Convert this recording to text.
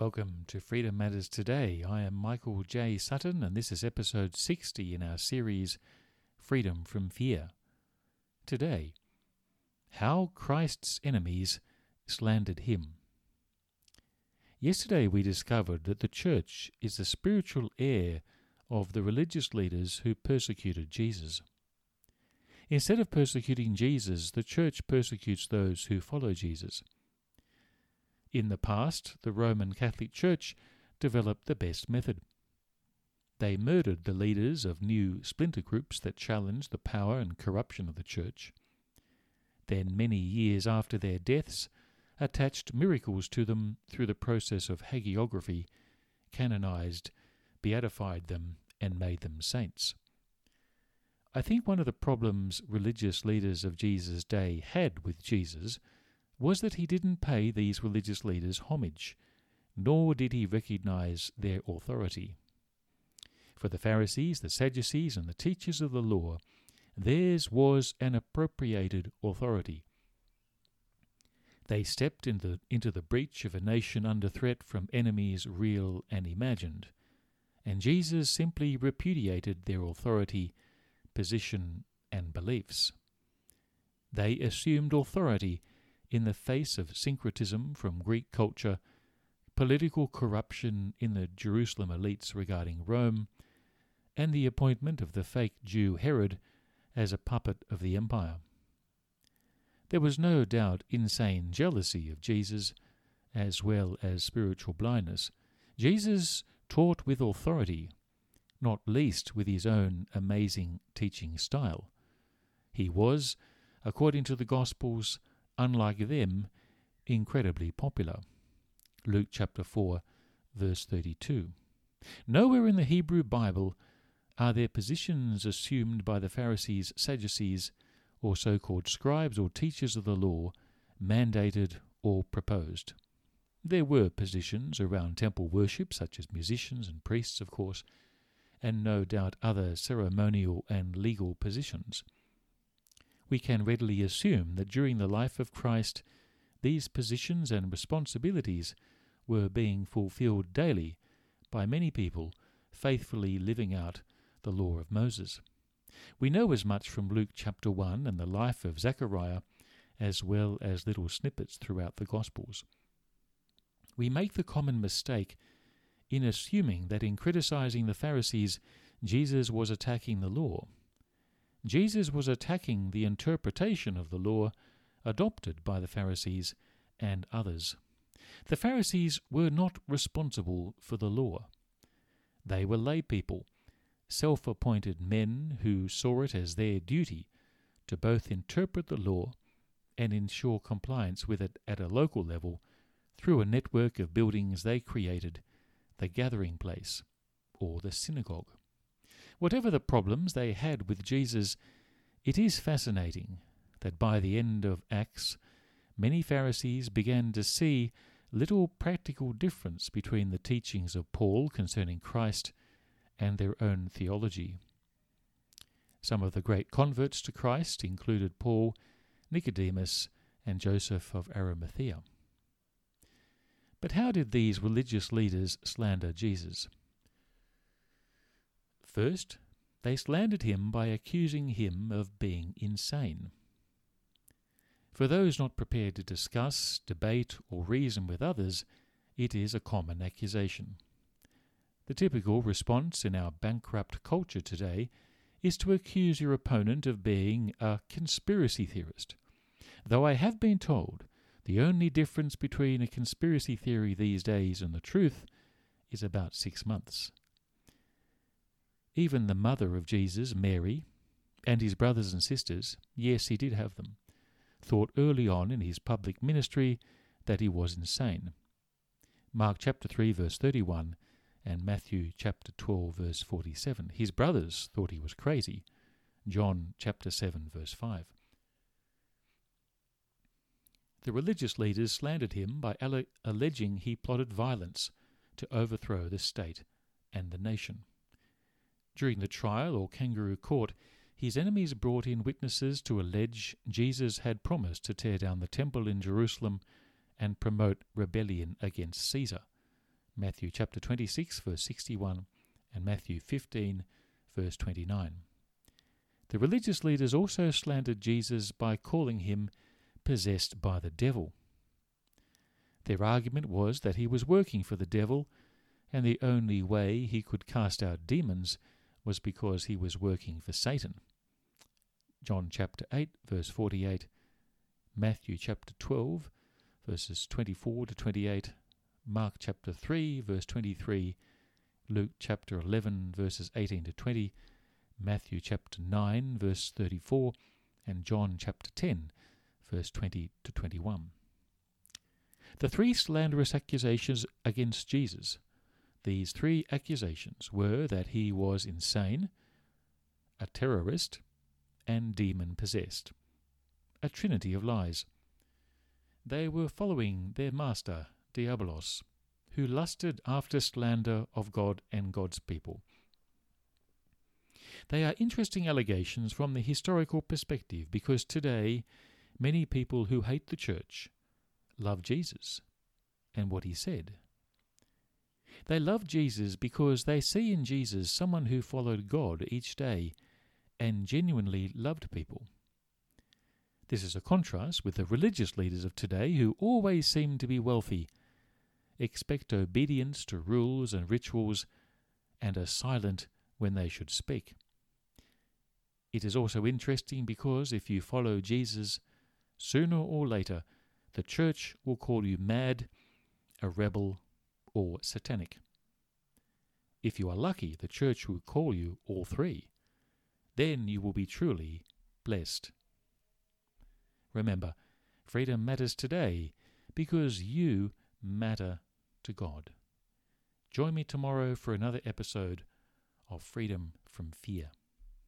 Welcome to Freedom Matters Today. I am Michael J. Sutton, and this is episode 60 in our series Freedom from Fear. Today, How Christ's Enemies Slandered Him. Yesterday, we discovered that the church is the spiritual heir of the religious leaders who persecuted Jesus. Instead of persecuting Jesus, the church persecutes those who follow Jesus. In the past, the Roman Catholic Church developed the best method. They murdered the leaders of new splinter groups that challenged the power and corruption of the Church. Then, many years after their deaths, attached miracles to them through the process of hagiography, canonized, beatified them, and made them saints. I think one of the problems religious leaders of Jesus' day had with Jesus was that he didn't pay these religious leaders homage, nor did he recognize their authority. For the Pharisees, the Sadducees, and the teachers of the law, theirs was an appropriated authority. They stepped into, into the breach of a nation under threat from enemies real and imagined, and Jesus simply repudiated their authority, position, and beliefs. They assumed authority in the face of syncretism from Greek culture, political corruption in the Jerusalem elites regarding Rome, and the appointment of the fake Jew Herod as a puppet of the empire. There was no doubt insane jealousy of Jesus, as well as spiritual blindness. Jesus taught with authority, not least with his own amazing teaching style. He was, according to the Gospels, unlike them, incredibly popular. Luke chapter 4, verse 32. Nowhere in the Hebrew Bible are there positions assumed by the Pharisees, Sadducees, or so called scribes or teachers of the law, mandated or proposed. There were positions around temple worship, such as musicians and priests, of course, and no doubt other ceremonial and legal positions we can readily assume that during the life of Christ, these positions and responsibilities were being fulfilled daily by many people faithfully living out the law of Moses. We know as much from Luke chapter 1 and the life of Zechariah as well as little snippets throughout the Gospels. We make the common mistake in assuming that in criticizing the Pharisees, Jesus was attacking the law. Jesus was attacking the interpretation of the law adopted by the Pharisees and others. The Pharisees were not responsible for the law. They were lay people, self appointed men who saw it as their duty to both interpret the law and ensure compliance with it at a local level through a network of buildings they created, the gathering place, or the synagogue. Whatever the problems they had with Jesus, it is fascinating that by the end of Acts, many Pharisees began to see little practical difference between the teachings of Paul concerning Christ and their own theology. Some of the great converts to Christ included Paul, Nicodemus, and Joseph of Arimathea. But how did these religious leaders slander Jesus? First, they slandered him by accusing him of being insane. For those not prepared to discuss, debate, or reason with others, it is a common accusation. The typical response in our bankrupt culture today is to accuse your opponent of being a conspiracy theorist. Though I have been told the only difference between a conspiracy theory these days and the truth is about six months. Even the mother of Jesus, Mary, and his brothers and sisters, yes, he did have them, thought early on in his public ministry that he was insane. Mark chapter 3 verse 31 and Matthew chapter 12 verse 47. His brothers thought he was crazy. John chapter 7 verse 5. The religious leaders slandered him by alleging he plotted violence to overthrow the state and the nation. During the trial or kangaroo court, his enemies brought in witnesses to allege Jesus had promised to tear down the temple in Jerusalem and promote rebellion against Caesar. Matthew chapter 26, verse 61, and Matthew 15, verse 29. The religious leaders also slandered Jesus by calling him possessed by the devil. Their argument was that he was working for the devil, and the only way he could cast out demons was because he was working for Satan. John chapter 8, verse 48, Matthew chapter 12, verses 24 to 28, Mark chapter 3, verse 23, Luke chapter 11, verses 18 to 20, Matthew chapter 9, verse 34, and John chapter 10, verse 20 to 21. The three slanderous accusations against Jesus. These three accusations were that he was insane, a terrorist, and demon possessed. A trinity of lies. They were following their master, Diabolos, who lusted after slander of God and God's people they are interesting allegations from the historical perspective because today many people who hate the church love Jesus and what he said. They love Jesus because they see in Jesus someone who followed God each day and genuinely loved people. This is a contrast with the religious leaders of today who always seem to be wealthy, expect obedience to rules and rituals, and are silent when they should speak. It is also interesting because if you follow Jesus, sooner or later, the church will call you mad, a rebel, or satanic. If you are lucky, the church will call you all three. Then you will be truly blessed. Remember, freedom matters today because you matter to God. Join me tomorrow for another episode of Freedom from Fear.